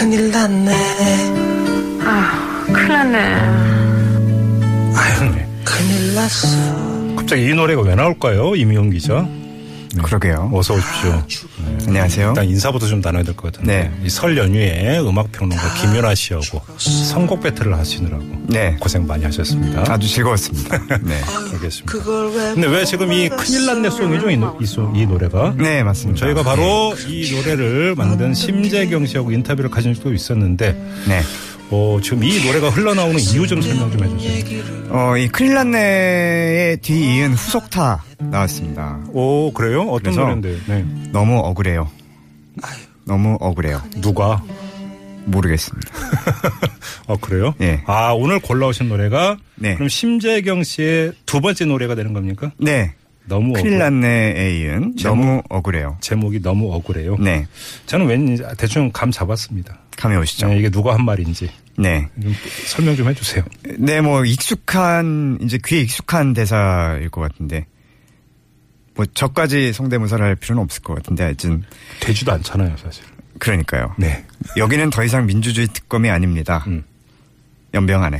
큰일 났네. 아, 큰일 났네. 아휴, 큰일 났어. 갑자기 이 노래가 왜 나올까요? 이미용 기자. 그러게요. 어서 오십시오. 안녕하세요. 일단 인사부터 좀 나눠야 될 것 같은데. 네. 이 설 연휴에 음악평론가 김연아 씨하고 선곡 battle을 하시느라고 네. 고생 많이 하셨습니다. 아주 즐거웠습니다. 네. 알겠습니다. 그걸 왜. 근데 왜 지금 이 큰일 났네 song이죠? 이, 노- 이, song- 이 노래가? 네, 맞습니다. 저희가 바로 이 노래를 만든 심재경 씨하고 인터뷰를 가진 적도 있었는데, 네. 어, 지금 이 노래가 흘러나오는 이유 좀 설명 좀 해주세요. 어, 이 큰일 났네의 뒤이은 후속타 나왔습니다. 오, 그래요? 어떤 그래서- 노래인데? 네. 너무 억울해요. 너무 억울해요. 누가? 모르겠습니다. 어, 그래요? 예. 아, 오늘 골라오신 노래가? 네. 그럼 심재경 씨의 두 번째 노래가 되는 겁니까? 네. 너무 큰일 억울. 났네에 이은 제목? 너무 억울해요. 제목이 너무 억울해요. 네. 저는 왠지 대충 감 잡았습니다. 감이 오시죠? 네, 이게 누가 한 말인지 네. 좀 설명 좀 해주세요. 네, 뭐 익숙한 이제 귀에 익숙한 대사일 것 같은데 뭐 저까지 성대모사를 할 필요는 없을 것 같은데 하여튼 되지도 않잖아요, 사실. 그러니까요. 네. 여기는 더 이상 민주주의 특검이 아닙니다. 음. 연병하네.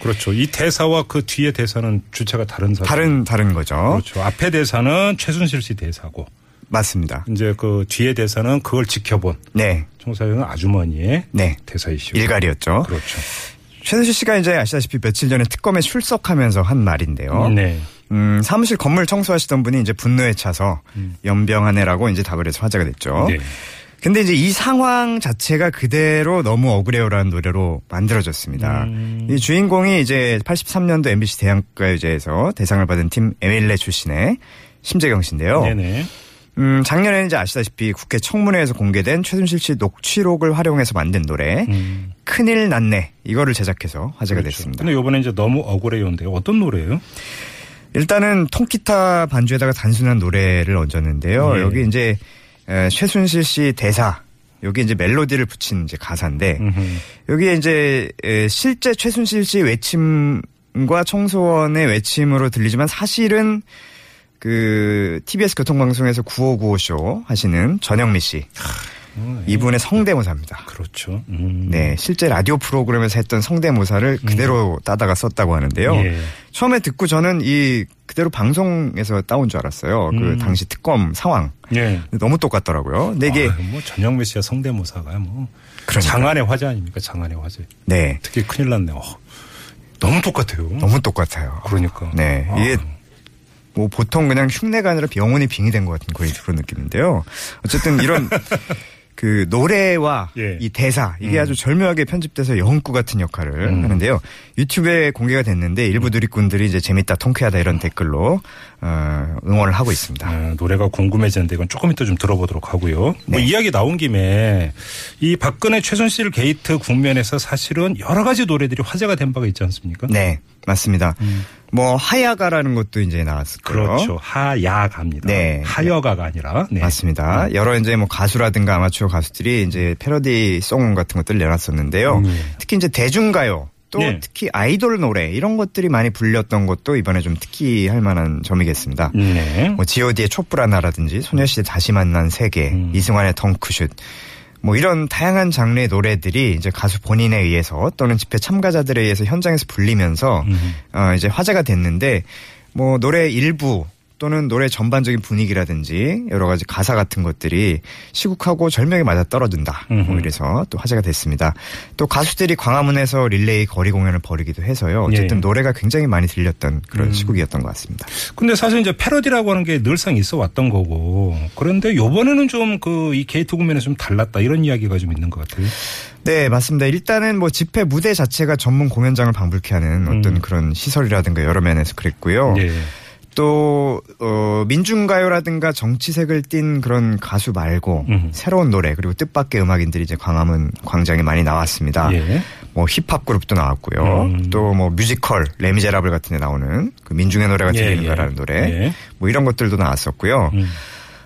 그렇죠. 이 대사와 그 뒤에 대사는 주체가 다른 사람. 다른 다른 거죠. 그렇죠. 앞에 대사는 최순실 씨 대사고, 맞습니다. 이제 그 뒤에 대사는 그걸 지켜본 네, 총사형 아주머니의 네. 대사이시고. 일갈이었죠. 그렇죠. 최순실 씨가 이제 아시다시피 며칠 전에 특검에 출석하면서 한 말인데요. 네. 음, 사무실 건물 청소하시던 분이 이제 분노에 차서 연병하네라고 이제 답을 해서 화제가 됐죠. 음. 네. 근데 이제 이 상황 자체가 그대로 너무 억울해요라는 노래로 만들어졌습니다. 음. 이 주인공이 이제 83년도 MBC 대학가요제에서 대상을 받은 팀 에밀레 출신의 심재경 씨인데요. 네네. 음, 작년에는 이제 아시다시피 국회 청문회에서 공개된 최순실 씨 녹취록을 활용해서 만든 노래 음. 큰일 났네 이거를 제작해서 화제가 그렇죠. 됐습니다. 근데 요번에 이제 너무 억울해요인데요. 어떤 노래예요? 일단은 통기타 반주에다가 단순한 노래를 얹었는데요. 예. 여기 이제 에, 최순실 씨 대사 여기 이제 멜로디를 붙인 이제 가사인데 음흠. 여기에 이제 에, 실제 최순실 씨 외침과 청소원의 외침으로 들리지만 사실은 그 TBS 교통방송에서 9595쇼 하시는 전영미 씨 어, 이분의 성대모사입니다. 그렇죠. 음. 네, 실제 라디오 프로그램에서 했던 성대모사를 그대로 따다가 썼다고 하는데요. 예. 처음에 듣고 저는 이 그대로 방송에서 따온 줄 알았어요. 그 음. 당시 특검 상황. 예. 너무 똑같더라고요. 근데 이게 아, 뭐 전영미 씨의 성대모사가 뭐 그러니까요. 장안의 화제 아닙니까? 장안의 화제. 네 특히 큰일 났네. 어, 너무 똑같아요. 너무 똑같아요. 그러니까. 네 아. 이게 뭐 보통 그냥 흉내가 아니라 병원이 빙이 된것 같은 거의 그런 느낌인데요. 어쨌든 이런 그 노래와 예. 이 대사 이게 아주 절묘하게 편집돼서 영웅구 같은 역할을 음. 하는데요. 유튜브에 공개가 됐는데 일부 누리꾼들이 이제 재밌다 통쾌하다 이런 댓글로 어, 응원을 하고 있습니다. 아, 노래가 궁금해지는데 이건 조금 이따 좀 들어보도록 하고요. 뭐 네. 이야기 나온 김에 이 박근혜 최순실 게이트 국면에서 사실은 여러 가지 노래들이 화제가 된 바가 있지 않습니까? 네, 맞습니다. 뭐 하야가라는 것도 이제 나왔고요. 음. 그렇죠. 하야가입니다. 네. 하여가가 아니라. 네. 맞습니다. 여러 이제 뭐 가수라든가 아마추어 가수들이 이제 패러디 song 같은 것들을 내놨었는데요. 음, 예. 특히 이제 대중가요. 또 네. 특히 아이돌 노래 이런 것들이 많이 불렸던 것도 이번에 좀 특기할 만한 점이겠습니다. 네. 뭐 G.O.D의 촛불 하나라든지 소녀시대 다시 만난 세계, 음. 이승환의 덩크슛 뭐 이런 다양한 장르의 노래들이 이제 가수 본인에 의해서 또는 집회 참가자들에 의해서 현장에서 불리면서 음. 어 이제 화제가 됐는데 뭐 노래 일부 또는 노래 전반적인 분위기라든지 여러 가지 가사 같은 것들이 시국하고 절묘하게 맞아 떨어진다. 뭐. 이래서 또 화제가 됐습니다. 또 가수들이 광화문에서 릴레이 거리 공연을 벌이기도 해서요. 어쨌든 예. 노래가 굉장히 많이 들렸던 그런 음. 시국이었던 것 같습니다. 근데 사실 이제 패러디라고 하는 게 늘상 있어 왔던 거고. 그런데 요번에는 좀 그 이 게이트 국면에서 좀 달랐다 이런 이야기가 좀 있는 것 같아요. 네, 맞습니다. 일단은 뭐 집회 무대 자체가 전문 공연장을 방불케 하는 어떤 음. 그런 시설이라든가 여러 면에서 그랬고요. 예. 또 어, 민중가요라든가 정치색을 띤 그런 가수 말고 음. 새로운 노래 그리고 뜻밖의 음악인들이 이제 광화문 광장에 많이 나왔습니다. 예. 뭐 힙합 그룹도 나왔고요. 음. 또뭐 뮤지컬 레미제라블 같은 데 나오는 그 민중의 노래가 예, 들리는가라는 예. 노래 예. 뭐 이런 것들도 나왔었고요. 음.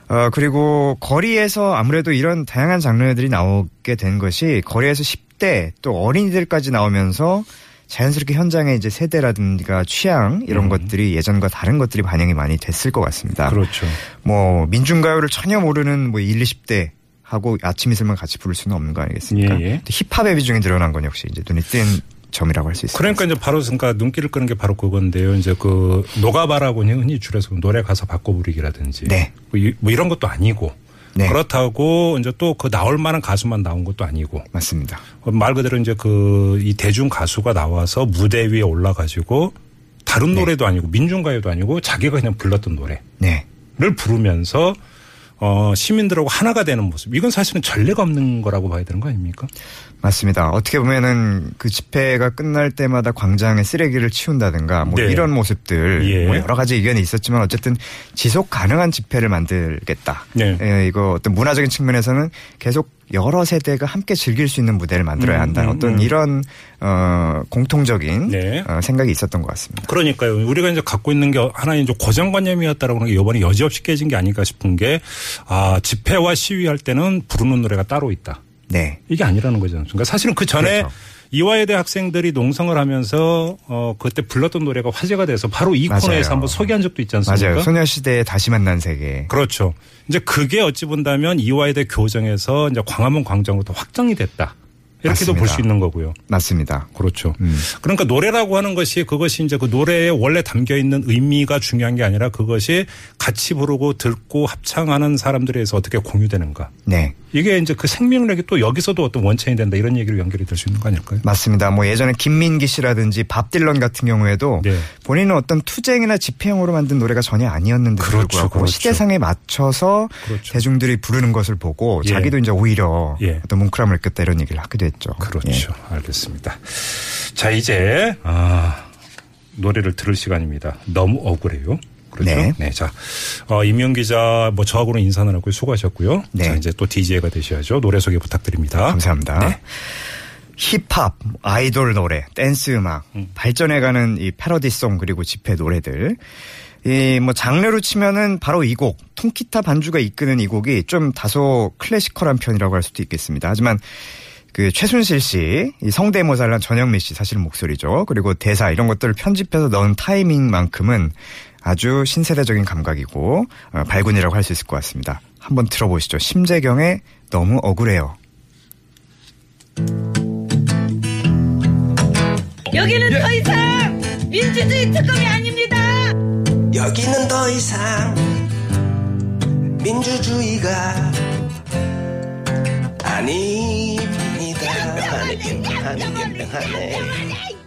어, 그리고 거리에서 아무래도 이런 다양한 장르들이 나오게 된 것이 거리에서 10대 또 어린이들까지 나오면서 자연스럽게 현장에 이제 세대라든가 취향 이런 것들이 예전과 다른 것들이 반영이 많이 됐을 것 같습니다. 음. 그렇죠. 뭐 민중가요를 전혀 모르는 뭐 1, 20대 하고 아침 이슬만 같이 부를 수는 없는 거 아니겠습니까? 예, 예. 또 힙합의 비중이 늘어난 건 역시 이제 눈에 띈 점이라고 할 수 있습니다. 그러니까 이제 바로 그러니까 눈길을 끄는 게 바로 그건데요. 이제 그 노가바라고 흔히 줄여서 노래 가사 바꿔 부르기라든지 네. 뭐, 이- 뭐 이런 것도 아니고 네. 그렇다고 이제 또 그 나올 만한 가수만 나온 것도 아니고 맞습니다. 어, 말 그대로 이제 그 이 대중 가수가 나와서 무대 위에 올라가지고 다른 네. 노래도 아니고 민중가요도 아니고 자기가 그냥 불렀던 노래를 네. 부르면서 어 시민들하고 하나가 되는 모습 이건 사실은 전례가 없는 거라고 봐야 되는 거 아닙니까? 맞습니다. 어떻게 보면은 그 집회가 끝날 때마다 광장에 쓰레기를 치운다든가 뭐 네. 이런 모습들 예. 뭐 여러 가지 의견이 있었지만 어쨌든 지속 가능한 집회를 만들겠다. 네. 예, 이거 어떤 문화적인 측면에서는 계속 여러 세대가 함께 즐길 수 있는 무대를 만들어야 음, 한다. 음, 어떤 음. 이런 어 공통적인 네. 어, 생각이 있었던 것 같습니다. 그러니까요. 우리가 이제 갖고 있는 게 하나의 이제 고정관념이었다라고 하는 게 이번에 여지없이 깨진 게 아닐까 싶은 게, 아, 집회와 시위할 때는 부르는 노래가 따로 있다. 네. 이게 아니라는 거지 않습니까? 사실은 그 전에 그렇죠. 이화여대 학생들이 농성을 하면서 어 그때 불렀던 노래가 화제가 돼서 바로 이 맞아요. 코너에서 한번 소개한 적도 있지 않습니까? 맞아요. 소녀시대의 다시 만난 세계. 그렇죠. 이제 그게 어찌 본다면 이화여대 교정에서 이제 광화문 광장으로 더 확장이 됐다. 이렇게도 볼 수. 있는 거고요. 맞습니다. 그렇죠. 음. 그러니까 노래라고 하는 것이 그것이 이제 그 노래에 원래 담겨 있는 의미가 중요한 게 아니라 그것이 같이 부르고 듣고 합창하는 사람들에 의해서 어떻게 공유되는가. 네. 이게 이제 그 생명력이 또 여기서도 어떤 원천이 된다 이런 얘기로 연결이 될 수 있는 거 아닐까요? 맞습니다. 뭐 예전에 김민기 씨라든지 밥 딜런 같은 경우에도 네. 본인은 어떤 투쟁이나 집회용으로 만든 노래가 전혀 아니었는데 그렇죠, 불구하고 그렇죠. 시대상에 맞춰서 그렇죠. 대중들이 부르는 것을 보고 예. 자기도 이제 오히려 예. 어떤 뭉클함을 느꼈다 이런 얘기를 하기도 했죠. 그렇죠. 알겠습니다. 자, 이제, 아, 노래를 들을 시간입니다. 너무 억울해요. 그렇죠. 네. 자, 어, 임용 기자, 뭐, 저하고는 인사 나눴고요. 수고하셨고요. 네. 자, 이제 또 DJ가 되셔야죠. 노래 소개 부탁드립니다. 예. 감사합니다. 네. 힙합, 아이돌 노래, 댄스 음악, 음. 발전해가는 이 패러디송 그리고 집회 노래들. 이 뭐 장르로 치면은 바로 이 곡, 통기타 반주가 이끄는 이 곡이 좀 다소 클래시컬한 편이라고 할 수도 있겠습니다. 하지만 그 최순실 씨, 이 성대모사를 전영미 씨 사실은 목소리죠. 그리고 대사 이런 것들을 편집해서 넣은 타이밍만큼은 아주 신세대적인 감각이고 어, 발군이라고 할 수 있을 것 같습니다. 한번 들어보시죠. 심재경의 너무 억울해요. 여기는 더 이상 민주주의 특검이 아닙니다. 여기는 더 이상 민주주의가 아닙니다. 하네, 하네, 하네.